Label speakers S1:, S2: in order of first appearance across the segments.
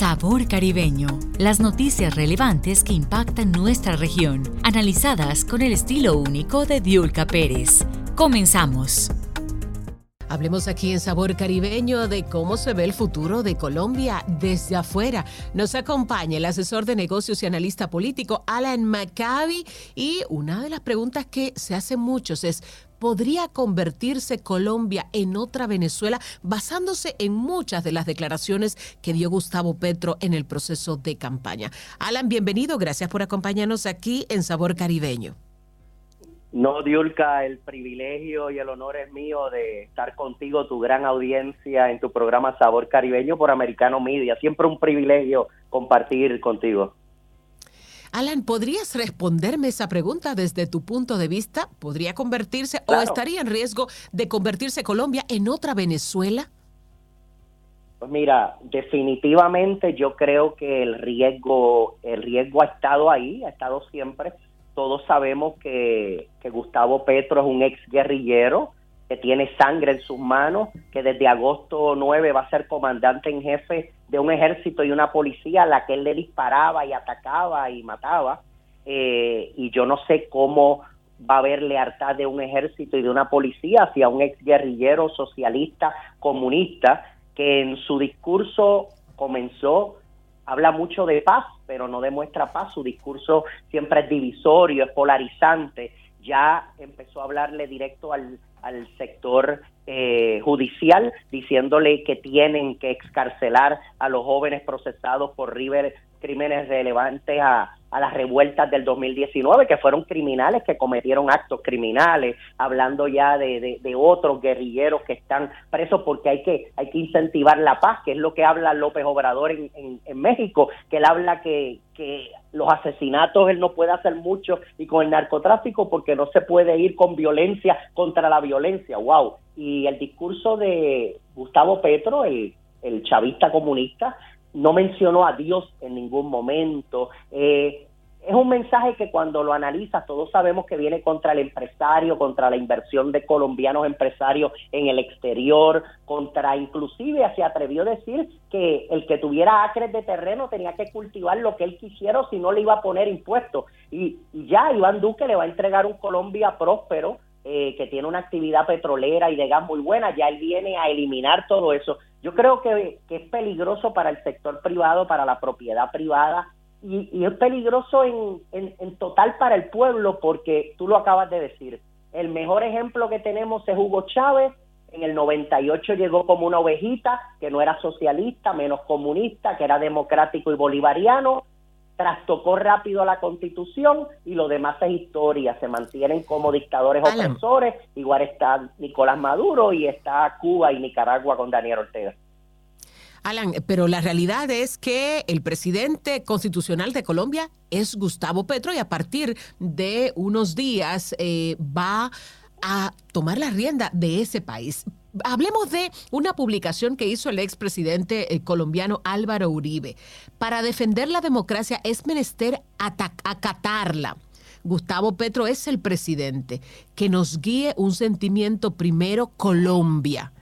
S1: Sabor Caribeño. Las noticias relevantes que impactan nuestra región, analizadas con el estilo único de Diulca Pérez. Comenzamos.
S2: Hablemos aquí en Sabor Caribeño de cómo se ve el futuro de Colombia desde afuera. Nos acompaña el asesor de negocios y analista político Alan Maccabi y una de las preguntas que se hacen muchos es ¿podría convertirse Colombia en otra Venezuela basándose en muchas de las declaraciones que dio Gustavo Petro en el proceso de campaña? Alan, bienvenido, gracias por acompañarnos aquí en Sabor Caribeño.
S3: No, Diulca, el privilegio y el honor es mío de estar contigo, tu gran audiencia en tu programa Sabor Caribeño por Americano Media. Siempre un privilegio compartir contigo.
S2: Alan, ¿podrías responderme esa pregunta desde tu punto de vista? ¿Podría convertirse o estaría en riesgo de convertirse Colombia en otra Venezuela?
S3: Pues mira, definitivamente yo creo que el riesgo, el riesgo ha estado ahí, ha estado siempre todos sabemos que, Gustavo Petro es un ex guerrillero que tiene sangre en sus manos, que desde agosto 9 va a ser comandante en jefe de un ejército y una policía a la que él le disparaba y atacaba y mataba. Eh, y yo no sé cómo va a haber lealtad de un ejército y de una policía hacia un ex guerrillero socialista comunista que en su discurso comenzó habla mucho de paz, pero no demuestra paz. Su discurso siempre es divisorio, es polarizante. Ya empezó a hablarle directo al, al sector eh, judicial, diciéndole que tienen que excarcelar a los jóvenes procesados por River crímenes relevantes a, a las revueltas del 2019, que fueron criminales que cometieron actos criminales, hablando ya de, de, otros guerrilleros que están presos porque hay que, hay que incentivar la paz, que es lo que habla López Obrador en, en, México, que él habla que, que los asesinatos él no puede hacer mucho y con el narcotráfico porque no se puede ir con violencia contra la violencia, wow. Y el discurso de Gustavo Petro, el, el chavista comunista, no mencionó a Dios en ningún momento. Eh, es un mensaje que cuando lo analizas todos sabemos que viene contra el empresario, contra la inversión de colombianos empresarios en el exterior, contra inclusive se atrevió a decir que el que tuviera acres de terreno tenía que cultivar lo que él quisiera si no le iba a poner impuestos. Y, y ya Iván Duque le va a entregar un Colombia próspero eh, que tiene una actividad petrolera y de gas muy buena, ya él viene a eliminar todo eso. Yo creo que, es peligroso para el sector privado, para la propiedad privada y, es peligroso en, en, total para el pueblo porque tú lo acabas de decir. El mejor ejemplo que tenemos es Hugo Chávez. En el 98 llegó como una ovejita, que no era socialista, menos comunista, que era democrático y bolivariano trastocó rápido la constitución y lo demás es historia, se mantienen como dictadores opresores, igual está Nicolás Maduro y está Cuba y Nicaragua con Daniel Ortega.
S2: Alan, pero la realidad es que el presidente constitucional de Colombia es Gustavo Petro y a partir de unos días eh, va a tomar la rienda de ese país. Hablemos de una publicación que hizo el expresidente eh, colombiano Álvaro Uribe. Para defender la democracia es menester acatarla. Gustavo Petro es el presidente. Que nos guíe un sentimiento primero Colombia.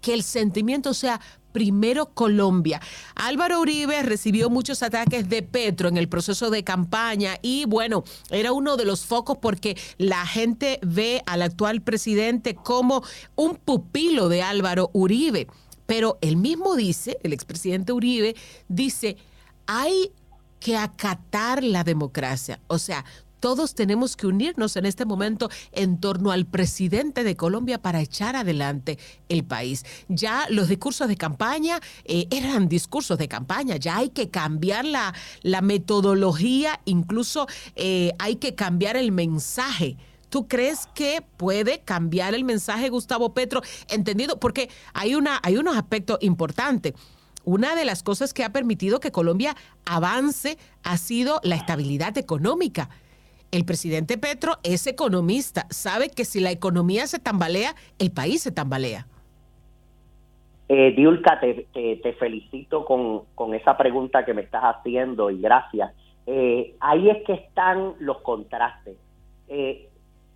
S2: Que el sentimiento sea primero Colombia. Álvaro Uribe recibió muchos ataques de Petro en el proceso de campaña y bueno, era uno de los focos porque la gente ve al actual presidente como un pupilo de Álvaro Uribe. Pero él mismo dice, el expresidente Uribe, dice, hay que acatar la democracia. O sea, todos tenemos que unirnos en este momento en torno al presidente de Colombia para echar adelante el país. Ya los discursos de campaña eh, eran discursos de campaña, ya hay que cambiar la, metodología, incluso eh, hay que cambiar el mensaje. ¿Tú crees que puede cambiar el mensaje Gustavo Petro? Entendido, porque hay, una, hay unos aspectos importantes. Una de las cosas que ha permitido que Colombia avance ha sido la estabilidad económica el presidente Petro es economista, sabe que si la economía se tambalea, el país se tambalea.
S3: Eh, Diulka, te, felicito con, esa pregunta que me estás haciendo y gracias. Eh, ahí es que están los contrastes. Eh,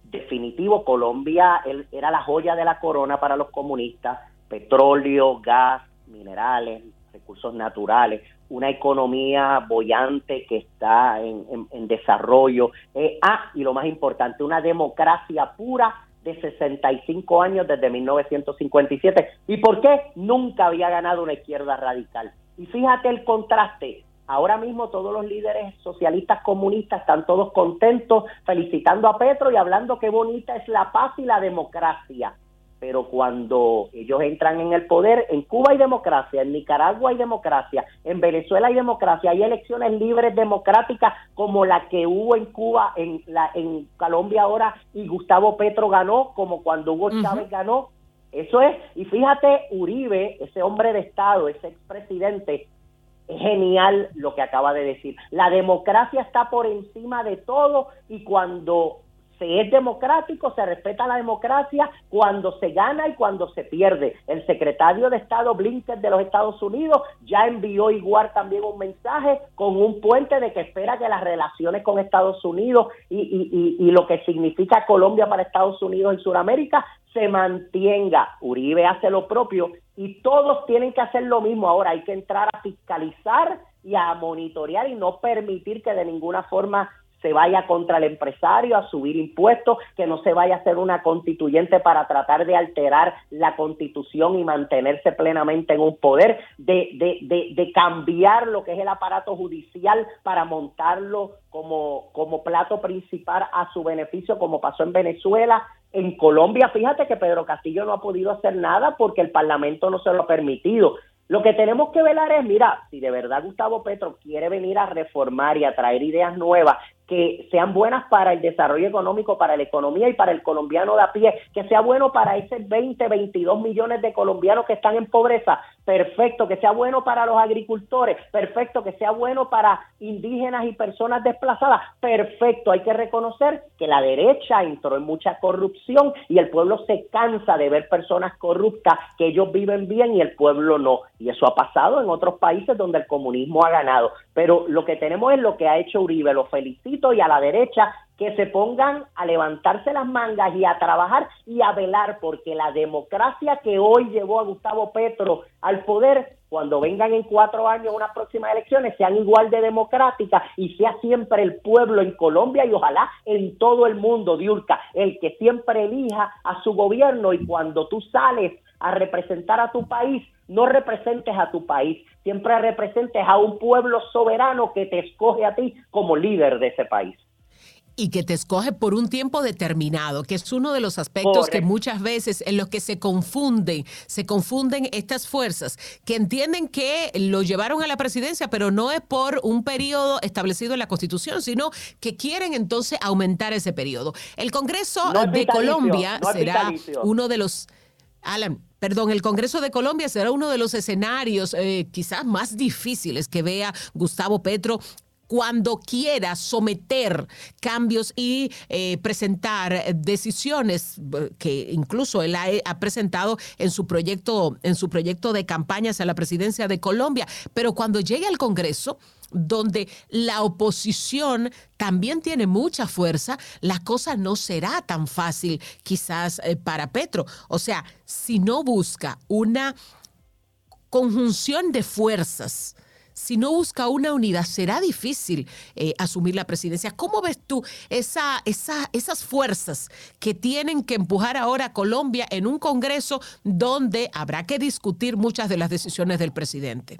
S3: definitivo, Colombia era la joya de la corona para los comunistas, petróleo, gas, minerales, recursos naturales, una economía bollante que está en, desarrollo, eh, ah, y lo más importante, una democracia pura de 65 años desde 1957. ¿Y por qué? Nunca había ganado una izquierda radical. Y fíjate el contraste. Ahora mismo todos los líderes socialistas comunistas están todos contentos, felicitando a Petro y hablando qué bonita es la paz y la democracia pero cuando ellos entran en el poder, en Cuba hay democracia, en Nicaragua hay democracia, en Venezuela hay democracia, hay elecciones libres democráticas como la que hubo en Cuba, en, la, en Colombia ahora, y Gustavo Petro ganó, como cuando Hugo Chávez ganó. Eso es, y fíjate, Uribe, ese hombre de Estado, ese expresidente, es genial lo que acaba de decir. La democracia está por encima de todo y cuando se es democrático, se respeta la democracia cuando se gana y cuando se pierde. El secretario de Estado Blinken de los Estados Unidos ya envió igual también un mensaje con un puente de que espera que las relaciones con Estados Unidos y, y, y, lo que significa Colombia para Estados Unidos en Sudamérica se mantenga. Uribe hace lo propio y todos tienen que hacer lo mismo. Ahora hay que entrar a fiscalizar y a monitorear y no permitir que de ninguna forma se vaya contra el empresario a subir impuestos, que no se vaya a hacer una constituyente para tratar de alterar la constitución y mantenerse plenamente en un poder, de, de, de, de cambiar lo que es el aparato judicial para montarlo como, como plato principal a su beneficio, como pasó en Venezuela. En Colombia, fíjate que Pedro Castillo no ha podido hacer nada porque el Parlamento no se lo ha permitido. Lo que tenemos que velar es, mira, si de verdad Gustavo Petro quiere venir a reformar y a traer ideas nuevas que sean buenas para el desarrollo económico, para la economía y para el colombiano de a pie, que sea bueno para ese 20, 22 millones de colombianos que están en pobreza, perfecto, que sea bueno para los agricultores, perfecto, que sea bueno para indígenas y personas desplazadas, perfecto, hay que reconocer que la derecha entró en mucha corrupción y el pueblo se cansa de ver personas corruptas, que ellos viven bien y el pueblo no, y eso ha pasado en otros países donde el comunismo ha ganado, pero lo que tenemos es lo que ha hecho Uribe, lo felicito, y a la derecha que se pongan a levantarse las mangas y a trabajar y a velar porque la democracia que hoy llevó a Gustavo Petro al poder, cuando vengan en cuatro años unas próximas elecciones, sean igual de democráticas y sea siempre el pueblo en Colombia y ojalá en todo el mundo, Diurca, el que siempre elija a su gobierno y cuando tú sales a representar a tu país, no representes a tu país, siempre representes a un pueblo soberano que te escoge a ti como líder de ese país.
S2: Y que te escoge por un tiempo determinado, que es uno de los aspectos que muchas veces en los que se confunden, se confunden estas fuerzas, que entienden que lo llevaron a la presidencia, pero no es por un periodo establecido en la Constitución, sino que quieren entonces aumentar ese periodo. El Congreso de Colombia será uno de los... Alan, perdón, el Congreso de Colombia será uno de los escenarios eh, quizás más difíciles que vea Gustavo Petro cuando quiera someter cambios y eh, presentar decisiones eh, que incluso él ha, ha, presentado en su proyecto en su proyecto de campaña hacia la presidencia de Colombia, pero cuando llegue al Congreso donde la oposición también tiene mucha fuerza, la cosa no será tan fácil quizás eh, para Petro. O sea, si no busca una conjunción de fuerzas, si no busca una unidad, será difícil eh, asumir la presidencia. ¿Cómo ves tú esa, esa, esas fuerzas que tienen que empujar ahora a Colombia en un Congreso donde habrá que discutir muchas de las decisiones del presidente?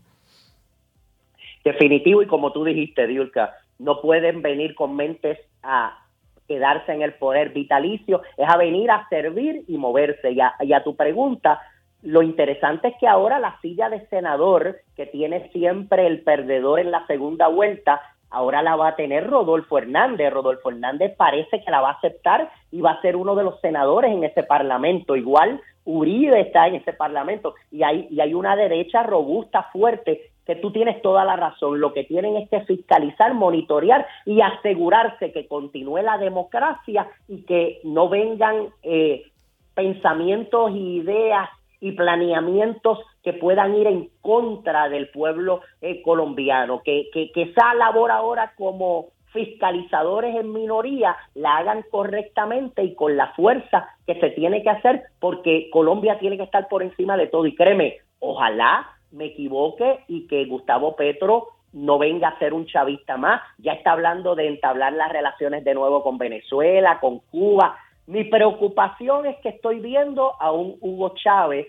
S3: Definitivo y como tú dijiste, Diulka, no pueden venir con mentes a quedarse en el poder vitalicio, es a venir a servir y moverse. Y a, y a tu pregunta, lo interesante es que ahora la silla de senador que tiene siempre el perdedor en la segunda vuelta, ahora la va a tener Rodolfo Hernández. Rodolfo Hernández parece que la va a aceptar y va a ser uno de los senadores en ese parlamento. Igual Uribe está en ese parlamento y hay, y hay una derecha robusta, fuerte, que tú tienes toda la razón. Lo que tienen es que fiscalizar, monitorear y asegurarse que continúe la democracia y que no vengan eh, pensamientos, ideas y planeamientos que puedan ir en contra del pueblo eh, colombiano, que, que, que esa labor ahora como fiscalizadores en minoría la hagan correctamente y con la fuerza que se tiene que hacer porque Colombia tiene que estar por encima de todo y créeme, ojalá me equivoque y que Gustavo Petro no venga a ser un chavista más. Ya está hablando de entablar las relaciones de nuevo con Venezuela, con Cuba. Mi preocupación es que estoy viendo a un Hugo Chávez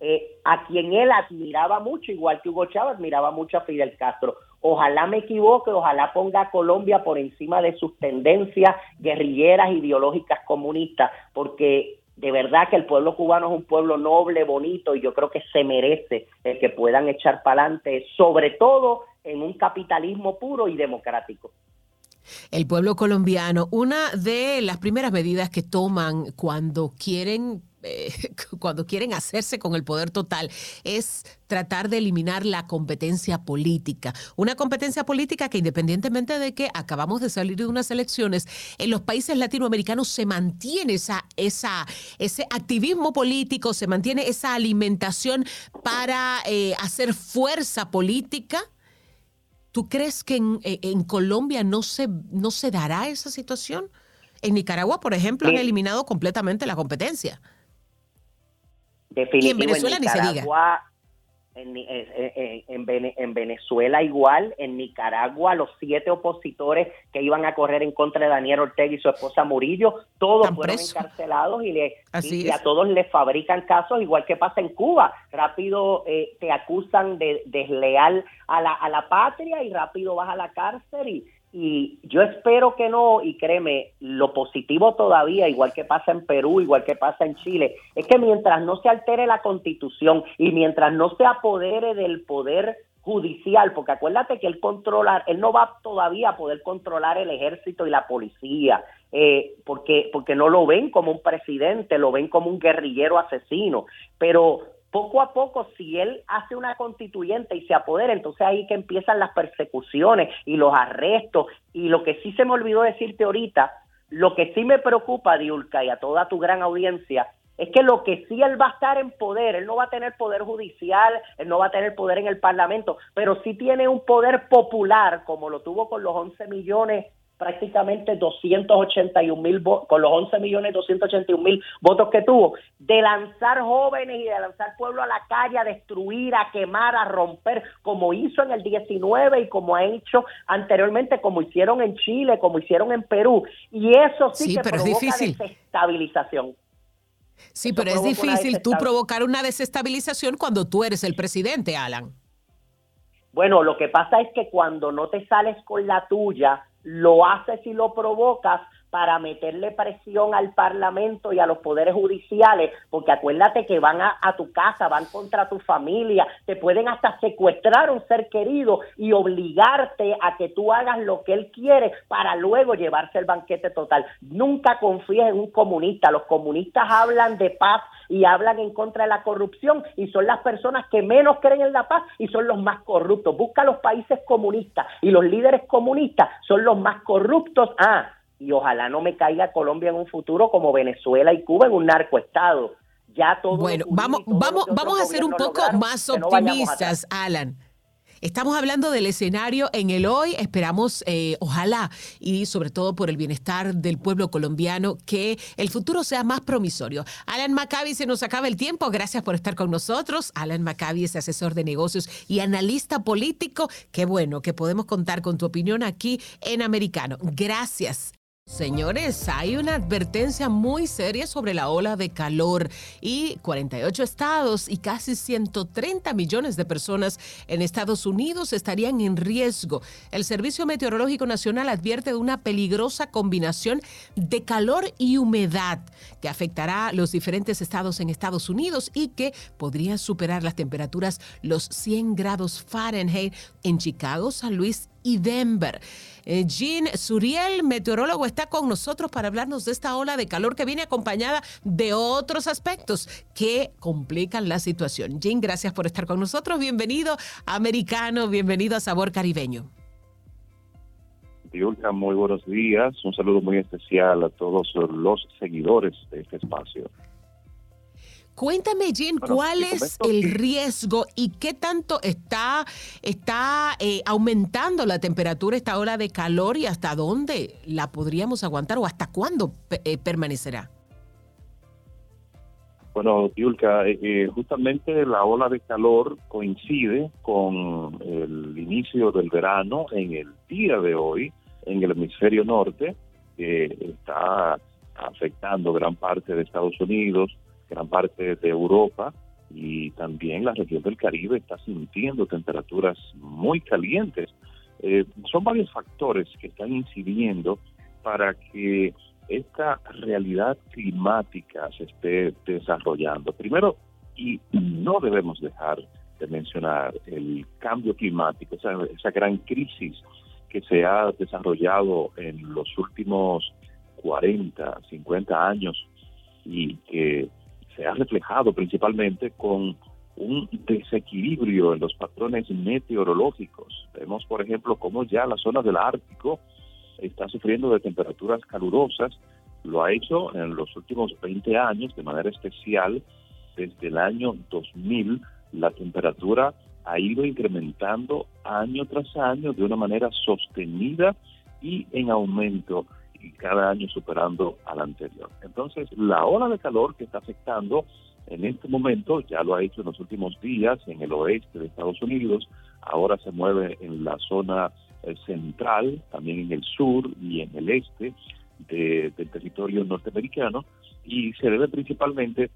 S3: eh, a quien él admiraba mucho, igual que Hugo Chávez admiraba mucho a Fidel Castro. Ojalá me equivoque, ojalá ponga a Colombia por encima de sus tendencias guerrilleras, ideológicas, comunistas, porque de verdad que el pueblo cubano es un pueblo noble, bonito, y yo creo que se merece el que puedan echar para adelante, sobre todo en un capitalismo puro y democrático.
S2: El pueblo colombiano, una de las primeras medidas que toman cuando quieren eh, cuando quieren hacerse con el poder total es tratar de eliminar la competencia política. Una competencia política que independientemente de que acabamos de salir de unas elecciones, en los países latinoamericanos se mantiene esa, esa, ese activismo político, se mantiene esa alimentación para eh, hacer fuerza política. ¿Tú crees que en, en, Colombia no se, no se dará esa situación? En Nicaragua, por ejemplo, han eliminado completamente la competencia.
S3: Definitivo, y en Venezuela ni se diga. En, Venezuela igual, en Nicaragua los siete opositores que iban a correr en contra de Daniel Ortega y su esposa Murillo, todos fueron encarcelados y, le, a todos les fabrican casos, igual que pasa en Cuba. Rápido eh, te acusan de desleal a la, a la patria y rápido vas a la cárcel y, y yo espero que no, y créeme, lo positivo todavía, igual que pasa en Perú, igual que pasa en Chile, es que mientras no se altere la constitución y mientras no se apodere del poder judicial, porque acuérdate que él controlar, él no va todavía a poder controlar el ejército y la policía, eh, porque, porque no lo ven como un presidente, lo ven como un guerrillero asesino, pero poco a poco, si él hace una constituyente y se apodera, entonces ahí que empiezan las persecuciones y los arrestos. Y lo que sí se me olvidó decirte ahorita, lo que sí me preocupa, Diulca, y a toda tu gran audiencia, es que lo que sí él va a estar en poder, él no va a tener poder judicial, él no va a tener poder en el Parlamento, pero sí tiene un poder popular, como lo tuvo con los 11 millones prácticamente 281 mil con los 11 millones 281 mil votos que tuvo, de lanzar jóvenes y de lanzar pueblo a la calle a destruir, a quemar, a romper, como hizo en el 19 y como ha hecho anteriormente, como hicieron en Chile, como hicieron en Perú. Y eso sí, que provoca desestabilización.
S2: Sí, pero es difícil tú provocar una desestabilización cuando tú eres el presidente, Alan.
S3: Bueno, lo que pasa es que cuando no te sales con la tuya, lo haces y lo provocas para meterle presión al Parlamento y a los poderes judiciales, porque acuérdate que van a, tu casa, van contra tu familia, te pueden hasta secuestrar un ser querido y obligarte a que tú hagas lo que él quiere para luego llevarse el banquete total. Nunca confíes en un comunista, los comunistas hablan de paz y hablan en contra de la corrupción y son las personas que menos creen en la paz y son los más corruptos. Busca los países comunistas y los líderes comunistas son los más corruptos. Ah, y ojalá no me caiga Colombia en un futuro como Venezuela y Cuba en un narcoestado. Ya todo
S2: bueno, vamos, vamos, vamos a ser un poco más optimistas, Alan. Estamos hablando del escenario en el hoy. Esperamos, eh, ojalá, y sobre todo por el bienestar del pueblo colombiano, que el futuro sea más promisorio. Alan Maccabi, se nos acaba el tiempo. Gracias por estar con nosotros. Alan Maccabi es asesor de negocios y analista político. Qué bueno que podemos contar con tu opinión aquí en Americano. Gracias. Señores, hay una advertencia muy seria sobre la ola de calor y 48 estados y casi 130 millones de personas en Estados Unidos estarían en riesgo. El Servicio Meteorológico Nacional advierte de una peligrosa combinación de calor y humedad que afectará a los diferentes estados en Estados Unidos y que podría superar las temperaturas los 100 grados Fahrenheit en Chicago, San Luis y Denver. Eh, Jean Suriel, meteorólogo, está con nosotros para hablarnos de esta ola de calor que viene acompañada de otros aspectos que complican la situación. Jean, gracias por estar con nosotros. Bienvenido, americano, bienvenido a Sabor Caribeño.
S4: Yulka, muy buenos días. Un saludo muy especial a todos los seguidores de este espacio.
S2: Cuéntame, Jean, ¿cuál es el riesgo y qué tanto está, está eh, aumentando la temperatura esta hora de calor y hasta dónde la podríamos aguantar o hasta cuándo eh, permanecerá?
S4: Bueno, Yulka, eh, eh, justamente la ola de calor coincide con el inicio del verano en el día de hoy en el hemisferio norte, que está afectando gran parte de Estados Unidos, gran parte de Europa y también la región del Caribe está sintiendo temperaturas muy calientes. Eh, son varios factores que están incidiendo para que esta realidad climática se esté desarrollando. Primero, y no debemos dejar de mencionar el cambio climático, esa, esa gran crisis que se ha desarrollado en los últimos 40, 50 años y que se ha reflejado principalmente con un desequilibrio en los patrones meteorológicos. Vemos, por ejemplo, cómo ya la zona del Ártico está sufriendo de temperaturas calurosas, lo ha hecho en los últimos 20 años de manera especial. Desde el año 2000 la temperatura ha ido incrementando año tras año de una manera sostenida y en aumento cada año superando al anterior. Entonces, la ola de calor que está afectando en este momento, ya lo ha hecho en los últimos días en el oeste de Estados Unidos, ahora se mueve en la zona eh, central, también en el sur y en el este del territorio norteamericano y se debe principalmente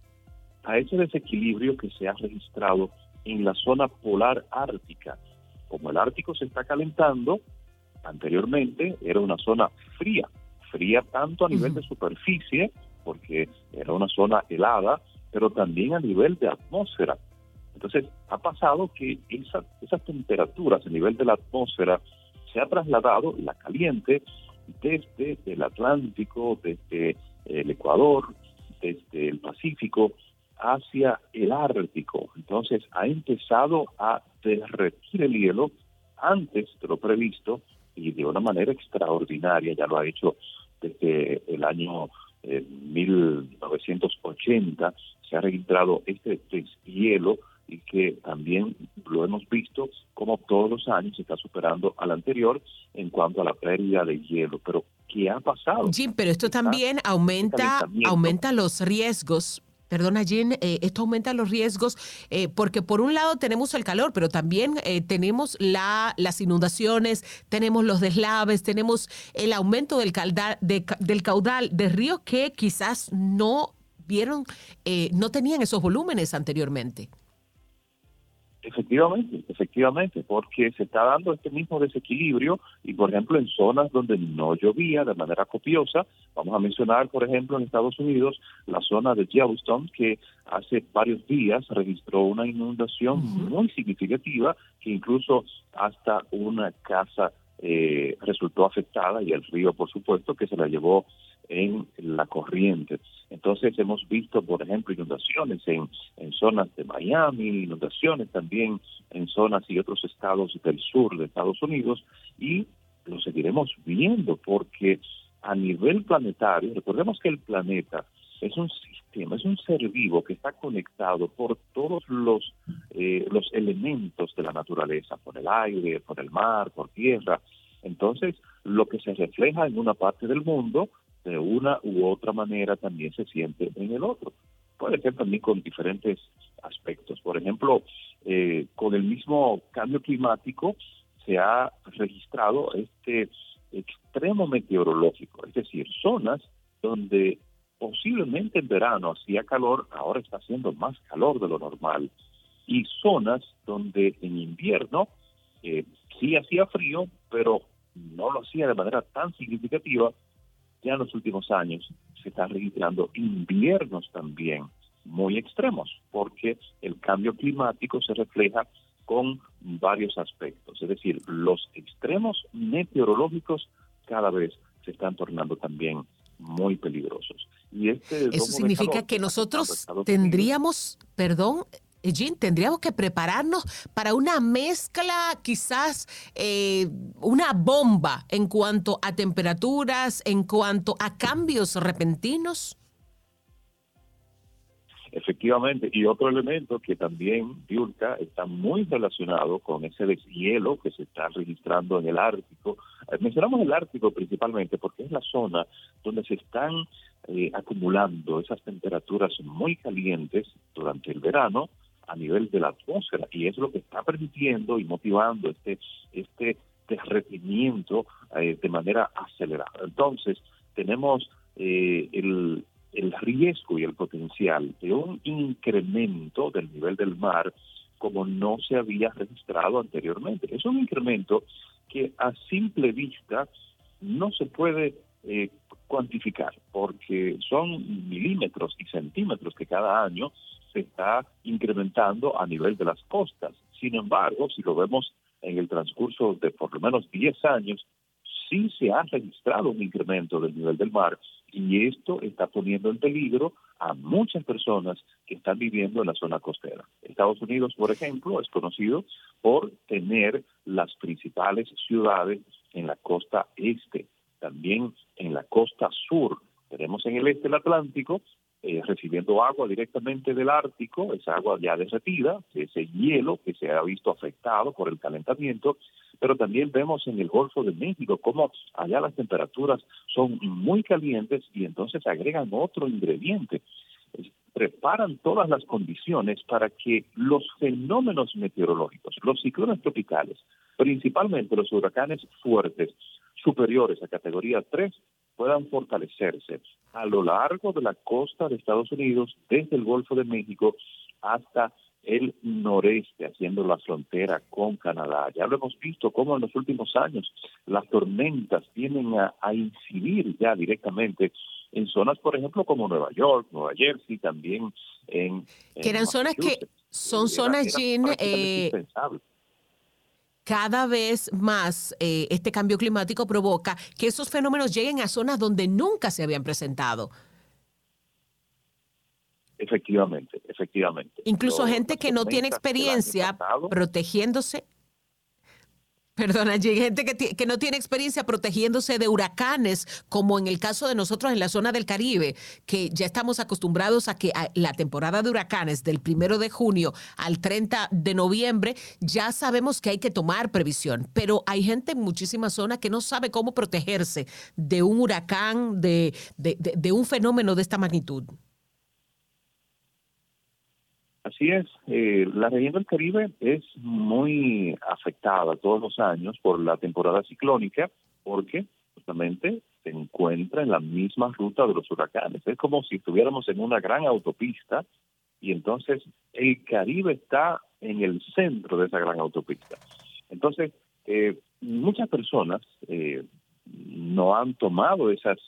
S4: a ese desequilibrio que se ha registrado en la zona polar ártica. Como el Ártico se está calentando, anteriormente era una zona fría, fría tanto a nivel de superficie, porque era una zona helada, pero también a nivel de atmósfera. Entonces, ha pasado que esas temperaturas a nivel de la atmósfera se ha trasladado la caliente desde el Atlántico, desde el Ecuador, desde el Pacífico hacia el Ártico. Entonces ha empezado a derretir el hielo antes de lo previsto y de una manera extraordinaria, ya lo ha hecho desde el año 1980, eh, se ha registrado este deshielo y que también lo hemos visto como todos los años se está superando al anterior en cuanto a la pérdida de hielo. Pero, ¿qué ha pasado?
S2: Jim, pero esto también aumenta, aumenta los riesgos Perdona, Jean, eh, esto aumenta los riesgos eh, porque por un lado tenemos el calor, pero también eh, tenemos la, las inundaciones, tenemos los deslaves, tenemos el aumento del, caudal de, del caudal de ríos que quizás no vieron, no tenían esos volúmenes anteriormente.
S4: Efectivamente, efectivamente, porque se está dando este mismo desequilibrio y, por ejemplo, en zonas donde no llovía de manera copiosa, vamos a mencionar, por ejemplo, en Estados Unidos, la zona de Yellowstone, que hace varios días registró una inundación muy significativa, que incluso hasta una casa eh, resultó afectada y el río, por supuesto, que se la llevó en la corriente. Entonces hemos visto, por ejemplo, inundaciones en, en zonas de Miami, inundaciones también en zonas y otros estados del sur de Estados Unidos y lo seguiremos viendo porque a nivel planetario, recordemos que el planeta es un sistema, es un ser vivo que está conectado por todos los, eh, los elementos de la naturaleza, por el aire, por el mar, por tierra. Entonces, lo que se refleja en una parte del mundo de una u otra manera también se siente en el otro. Puede ser también con diferentes aspectos. Por ejemplo, eh, con el mismo cambio climático se ha registrado este extremo meteorológico, es decir, zonas donde posiblemente en verano hacía calor, ahora está haciendo más calor de lo normal, y zonas donde en invierno eh, sí hacía frío, pero no lo hacía de manera tan significativa ya en los últimos años se están registrando inviernos también muy extremos, porque el cambio climático se refleja con varios aspectos, es decir, los extremos meteorológicos cada vez se están tornando también muy peligrosos.
S2: Y este Eso significa que nosotros tendríamos, perdón, Jean, tendríamos que prepararnos para una mezcla, quizás eh, una bomba en cuanto a temperaturas, en cuanto a cambios repentinos.
S4: Efectivamente, y otro elemento que también, Diurka, está muy relacionado con ese deshielo que se está registrando en el Ártico. Eh, mencionamos el Ártico principalmente porque es la zona donde se están eh, acumulando esas temperaturas muy calientes durante el verano a nivel de la atmósfera y es lo que está permitiendo y motivando este este derretimiento eh, de manera acelerada. Entonces, tenemos eh, el, el riesgo y el potencial de un incremento del nivel del mar como no se había registrado anteriormente. Es un incremento que a simple vista no se puede eh, cuantificar porque son milímetros y centímetros que cada año se está incrementando a nivel de las costas. Sin embargo, si lo vemos en el transcurso de por lo menos 10 años, sí se ha registrado un incremento del nivel del mar y esto está poniendo en peligro a muchas personas que están viviendo en la zona costera. Estados Unidos, por ejemplo, es conocido por tener las principales ciudades en la costa este, también en la costa sur. Tenemos en el este el Atlántico, eh, recibiendo agua directamente del Ártico, esa agua ya derretida, ese hielo que se ha visto afectado por el calentamiento, pero también vemos en el Golfo de México cómo allá las temperaturas son muy calientes y entonces agregan otro ingrediente. Preparan todas las condiciones para que los fenómenos meteorológicos, los ciclones tropicales, principalmente los huracanes fuertes, superiores a categoría 3, puedan fortalecerse a lo largo de la costa de Estados Unidos, desde el Golfo de México hasta el noreste, haciendo la frontera con Canadá. Ya lo hemos visto cómo en los últimos años las tormentas vienen a, incidir ya directamente en zonas, por ejemplo, como Nueva York, Nueva Jersey, también en...
S2: que eran zonas que son zonas, Jean, eh, cada vez más eh, este cambio climático provoca que esos fenómenos lleguen a zonas donde nunca se habían presentado.
S4: Efectivamente, efectivamente.
S2: Incluso gente que no tiene experiencia protegiéndose Perdona, hay gente que, no tiene experiencia protegiéndose de huracanes, como en el caso de nosotros en la zona del Caribe, que ya estamos acostumbrados a que la temporada de huracanes del primero de junio al 30 de noviembre, ya sabemos que hay que tomar previsión. Pero hay gente en muchísimas zonas que no sabe cómo protegerse de un huracán, de un fenómeno de esta magnitud.
S4: Así es, eh, la región del Caribe es muy afectada todos los años por la temporada ciclónica porque justamente se encuentra en la misma ruta de los huracanes. Es como si estuviéramos en una gran autopista y entonces el Caribe está en el centro de esa gran autopista. Entonces, eh, muchas personas eh, no han tomado esas,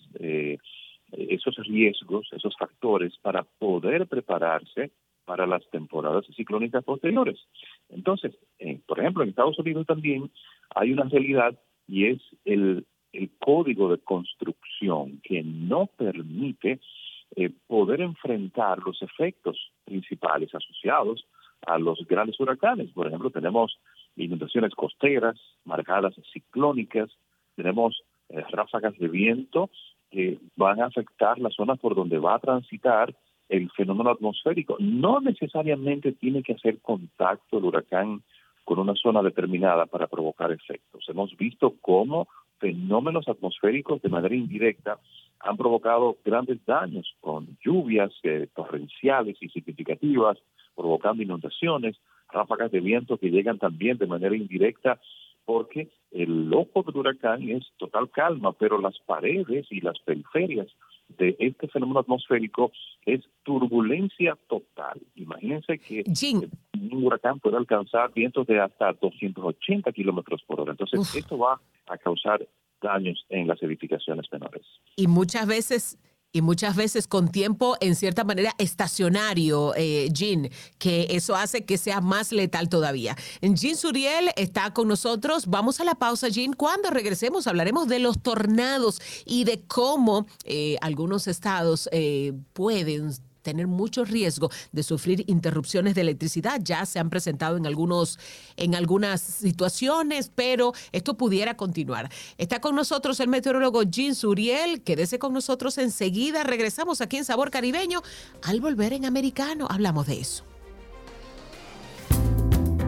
S4: esos riesgos, esos factores para poder prepararse para las temporadas ciclónicas posteriores. Entonces, por ejemplo, en Estados Unidos también hay una realidad y es el, el código de construcción que no permite eh, poder enfrentar los efectos principales asociados a los grandes huracanes. Por ejemplo, tenemos inundaciones costeras, marcadas ciclónicas, tenemos eh, ráfagas de viento que van a afectar las zonas por donde va a transitar el fenómeno atmosférico. No necesariamente tiene que hacer contacto el huracán con una zona determinada para provocar efectos. Hemos visto cómo fenómenos atmosféricos de manera indirecta han provocado grandes daños con lluvias eh, torrenciales y significativas, provocando inundaciones, ráfagas de viento que llegan también de manera indirecta porque el ojo del huracán es total calma, pero las paredes y las periferias de este fenómeno atmosférico es turbulencia total. Imagínense que un huracán puede alcanzar vientos de hasta 280 kilómetros por hora. Entonces, esto va a causar daños en las edificaciones menores.
S2: Y muchas veces y muchas veces con tiempo en cierta manera estacionario, eh, Jean, que eso hace que sea más letal todavía. Jean Suriel está con nosotros. Vamos a la pausa, Jean. Cuando regresemos hablaremos de los tornados y de cómo eh, algunos estados eh, pueden tener mucho riesgo de sufrir interrupciones de electricidad. Ya se han presentado en, algunos, en algunas situaciones, pero esto pudiera continuar. Está con nosotros el meteorólogo Jean Suriel. Quédese con nosotros enseguida. Regresamos aquí en Sabor Caribeño. Al volver en americano, hablamos de eso.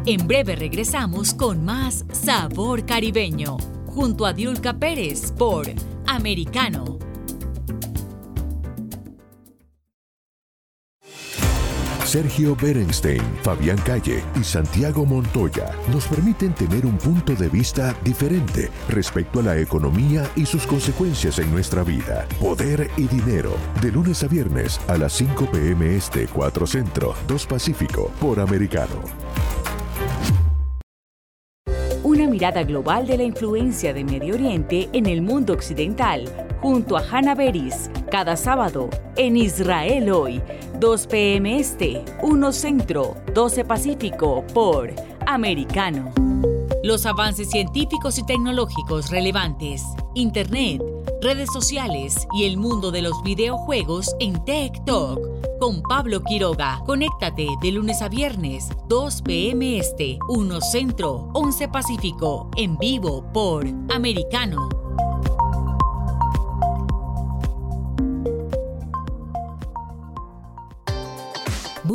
S1: En breve regresamos con más Sabor Caribeño, junto a Diulca Pérez por Americano
S5: Sergio Berenstein, Fabián Calle y Santiago Montoya nos permiten tener un punto de vista diferente respecto a la economía y sus consecuencias en nuestra vida. Poder y dinero, de lunes a viernes a las 5 pm este 4 Centro, 2 Pacífico, por Americano.
S1: Una mirada global de la influencia de Medio Oriente en el mundo occidental, junto a Hannah Beris, cada sábado en Israel hoy, 2 p.m. Este, 1 Centro, 12 Pacífico, por Americano. Los avances científicos y tecnológicos relevantes, Internet, redes sociales y el mundo de los videojuegos en Tech Talk con Pablo Quiroga. Conéctate de lunes a viernes, 2 p.m. Este, 1 Centro, 11 Pacífico, en vivo por Americano.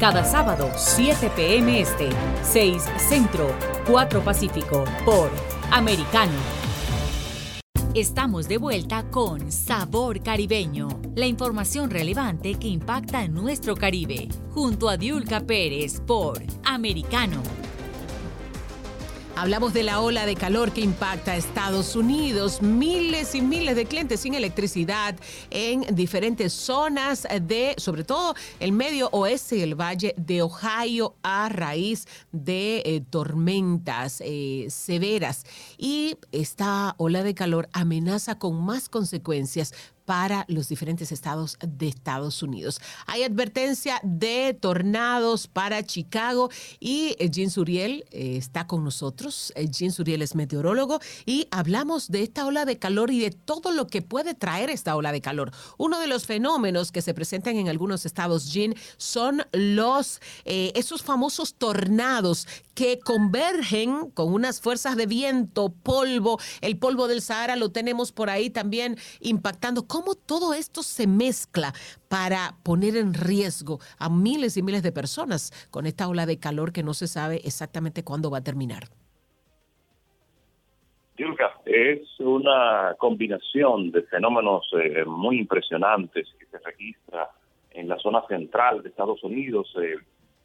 S1: Cada sábado, 7 p.m. Este, 6 Centro, 4 Pacífico, por Americano. Estamos de vuelta con Sabor Caribeño, la información relevante que impacta en nuestro Caribe, junto a Diulca Pérez por Americano.
S2: Hablamos de la ola de calor que impacta a Estados Unidos, miles y miles de clientes sin electricidad en diferentes zonas de, sobre todo, el medio oeste y el valle de Ohio a raíz de eh, tormentas eh, severas. Y esta ola de calor amenaza con más consecuencias para los diferentes estados de Estados Unidos. Hay advertencia de tornados para Chicago y eh, Jean Suriel eh, está con nosotros. Eh, Jean Suriel es meteorólogo y hablamos de esta ola de calor y de todo lo que puede traer esta ola de calor. Uno de los fenómenos que se presentan en algunos estados, Jean, son los esos famosos tornados que convergen con unas fuerzas de viento, polvo. El polvo del Sahara lo tenemos por ahí también impactando cómo todo esto se mezcla para poner en riesgo a miles y miles de personas con esta ola de calor que no se sabe exactamente cuándo va a terminar.
S4: Yulka, es una combinación de fenómenos eh, muy impresionantes que se registra en la zona central de Estados Unidos.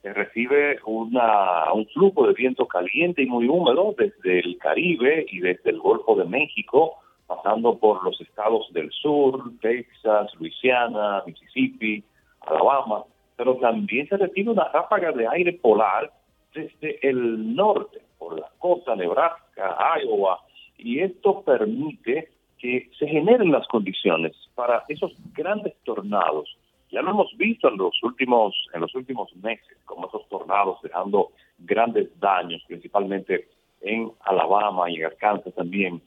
S4: Se recibe una, un flujo de viento caliente y muy húmedo desde el Caribe y desde el Golfo de México pasando por los estados del sur, Texas, Luisiana, Mississippi, Alabama, pero también se recibe una ráfaga de aire polar desde el norte, por la costa, Nebraska, Iowa, y esto permite que se generen las condiciones para esos grandes tornados. Ya lo hemos visto en los últimos en los últimos meses, como esos tornados dejando grandes daños, principalmente en Alabama y en Arkansas también.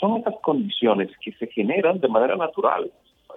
S4: Son estas condiciones que se generan de manera natural.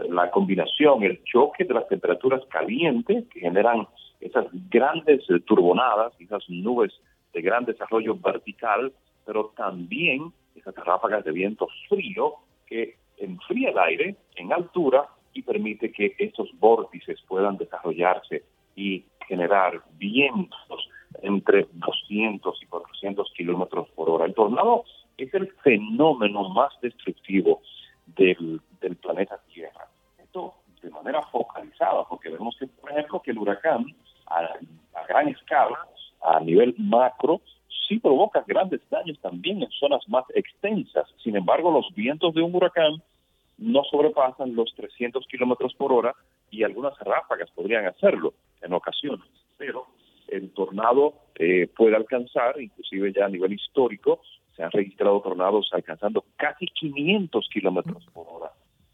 S4: La combinación, el choque de las temperaturas calientes que generan esas grandes eh, turbonadas, esas nubes de gran desarrollo vertical, pero también esas ráfagas de viento frío que enfría el aire en altura y permite que estos vórtices puedan desarrollarse y generar vientos entre 200 y 400 kilómetros por hora. El tornado es el fenómeno más destructivo del, planeta Tierra. Esto de manera focalizada, porque vemos que, por ejemplo, que el huracán a, gran escala, a nivel macro, sí provoca grandes daños también en zonas más extensas. Sin embargo, los vientos de un huracán no sobrepasan los 300 kilómetros por hora y algunas ráfagas podrían hacerlo en ocasiones. Pero el tornado eh, puede alcanzar, inclusive ya a nivel histórico, se han registrado tornados alcanzando casi 500 kilómetros por hora.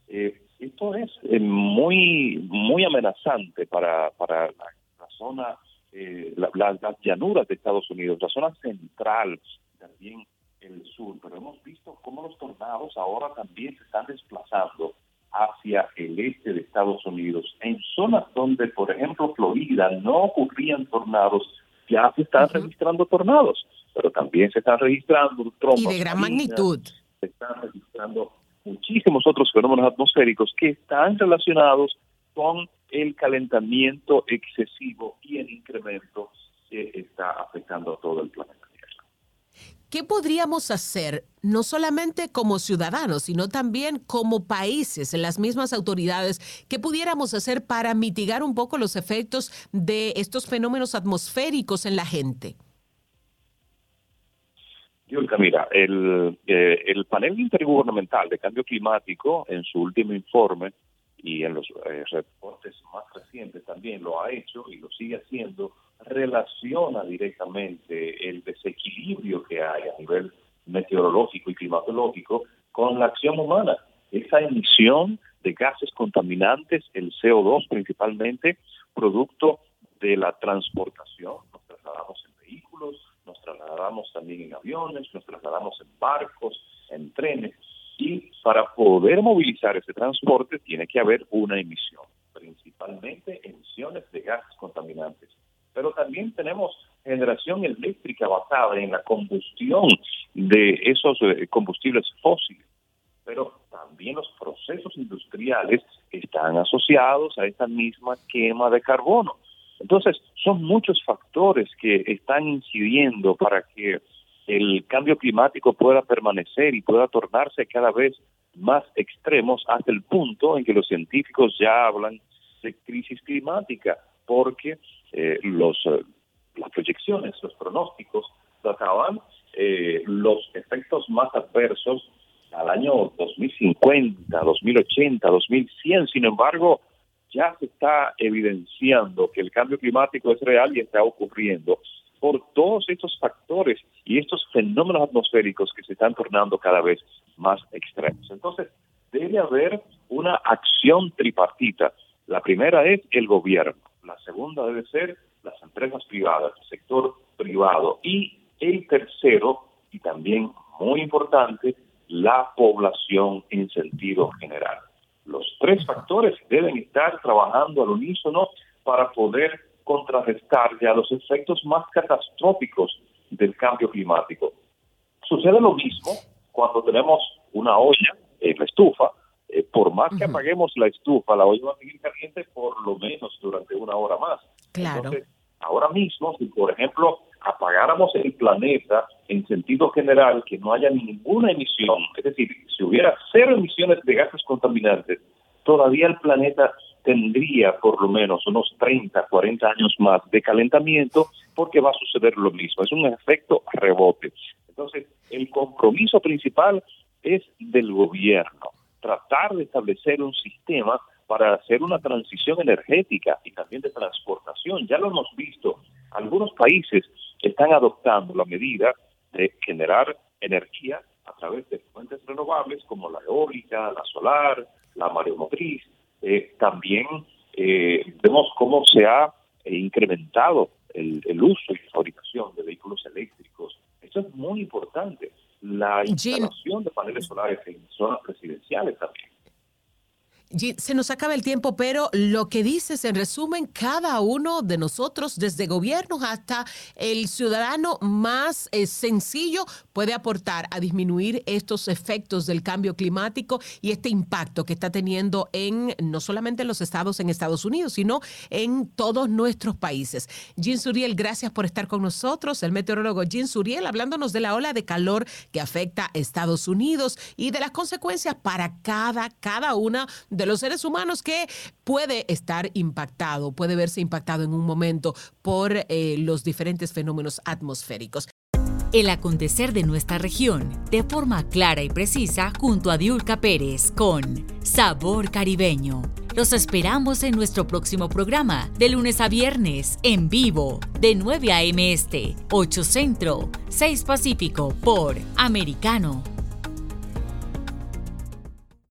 S4: Eh, esto es eh, muy muy amenazante para, para la, zona, eh, las llanuras de Estados Unidos, la zona central, también el sur, pero hemos visto cómo los tornados ahora también se están desplazando hacia el este de Estados Unidos, en zonas donde, por ejemplo, Florida, no ocurrían tornados, ya se están registrando tornados, pero también se están registrando
S2: trombas. Y de gran magnitud.
S4: Se están registrando muchísimos otros fenómenos atmosféricos que están relacionados con el calentamiento excesivo y el incremento que está afectando a todo el planeta.
S2: ¿Qué podríamos hacer, no solamente como ciudadanos, sino también como países, las mismas autoridades, qué pudiéramos hacer para mitigar un poco los efectos de estos fenómenos atmosféricos en la gente?
S4: Yulka, mira, el, eh, el panel intergubernamental de cambio climático, en su último informe y en los eh, reportes más recientes también lo ha hecho y lo sigue haciendo, relaciona directamente el desequilibrio que hay a nivel meteorológico y climatológico con la acción humana. Esa emisión de gases contaminantes, el CO2 principalmente, producto de la transportación, nos trasladamos en vehículos, nos trasladamos también en aviones, nos trasladamos en barcos, en trenes, y para poder movilizar ese transporte tiene que haber una emisión, principalmente emisiones de gases contaminantes pero también tenemos generación eléctrica basada en la combustión de esos eh, combustibles fósiles. Pero también los procesos industriales están asociados a esta misma quema de carbono. Entonces, son muchos factores que están incidiendo para que el cambio climático pueda permanecer y pueda tornarse cada vez más extremos hasta el punto en que los científicos ya hablan de crisis climática, porque eh, los, eh, las proyecciones, los pronósticos trataban eh, los efectos más adversos al año 2050, 2080, 2100. Sin embargo, ya se está evidenciando que el cambio climático es real y está ocurriendo por todos estos factores y estos fenómenos atmosféricos que se están tornando cada vez más extremos. Entonces, debe haber una acción tripartita. La primera es el gobierno, la segunda debe ser las empresas privadas, el sector privado y el tercero, y también muy importante, la población en sentido general. Los tres factores deben estar trabajando al unísono para poder contrarrestar ya los efectos más catastróficos del cambio climático. Sucede lo mismo cuando tenemos una olla en la estufa eh, por más que apaguemos la estufa, la olla va a seguir caliente por lo menos durante una hora más.
S2: Claro.
S4: ahora mismo, si por ejemplo apagáramos el planeta en sentido general, que no haya ninguna emisión, es decir, si hubiera cero emisiones de gases contaminantes, todavía el planeta tendría por lo menos unos 30, 40 años más de calentamiento porque va a suceder lo mismo. Es un efecto rebote. Entonces, el compromiso principal es del gobierno tratar de establecer un sistema para hacer una transición energética y también de transportación. Ya lo hemos visto, algunos países están adoptando la medida de generar energía a través de fuentes renovables como la eólica, la solar, la mareomotriz. Eh, también eh, vemos cómo se ha eh, incrementado el, el, uso y fabricación de vehículos eléctricos. Eso es muy importante la instalación de paneles solares en zonas residenciales también
S2: se nos acaba el tiempo, pero lo que dices en resumen, cada uno de nosotros, desde gobiernos hasta el ciudadano más eh, sencillo, puede aportar a disminuir estos efectos del cambio climático y este impacto que está teniendo en no solamente en los estados en Estados Unidos, sino en todos nuestros países. Jean Suriel, gracias por estar con nosotros. El meteorólogo Jean Suriel, hablándonos de la ola de calor que afecta a Estados Unidos y de las consecuencias para cada, cada una de de los seres humanos que puede estar impactado, puede verse impactado en un momento por eh, los diferentes fenómenos atmosféricos.
S1: El acontecer de nuestra región, de forma clara y precisa, junto a Diulca Pérez, con Sabor Caribeño. Los esperamos en nuestro próximo programa, de lunes a viernes, en vivo, de 9 a.m. Este, 8 Centro, 6 Pacífico, por Americano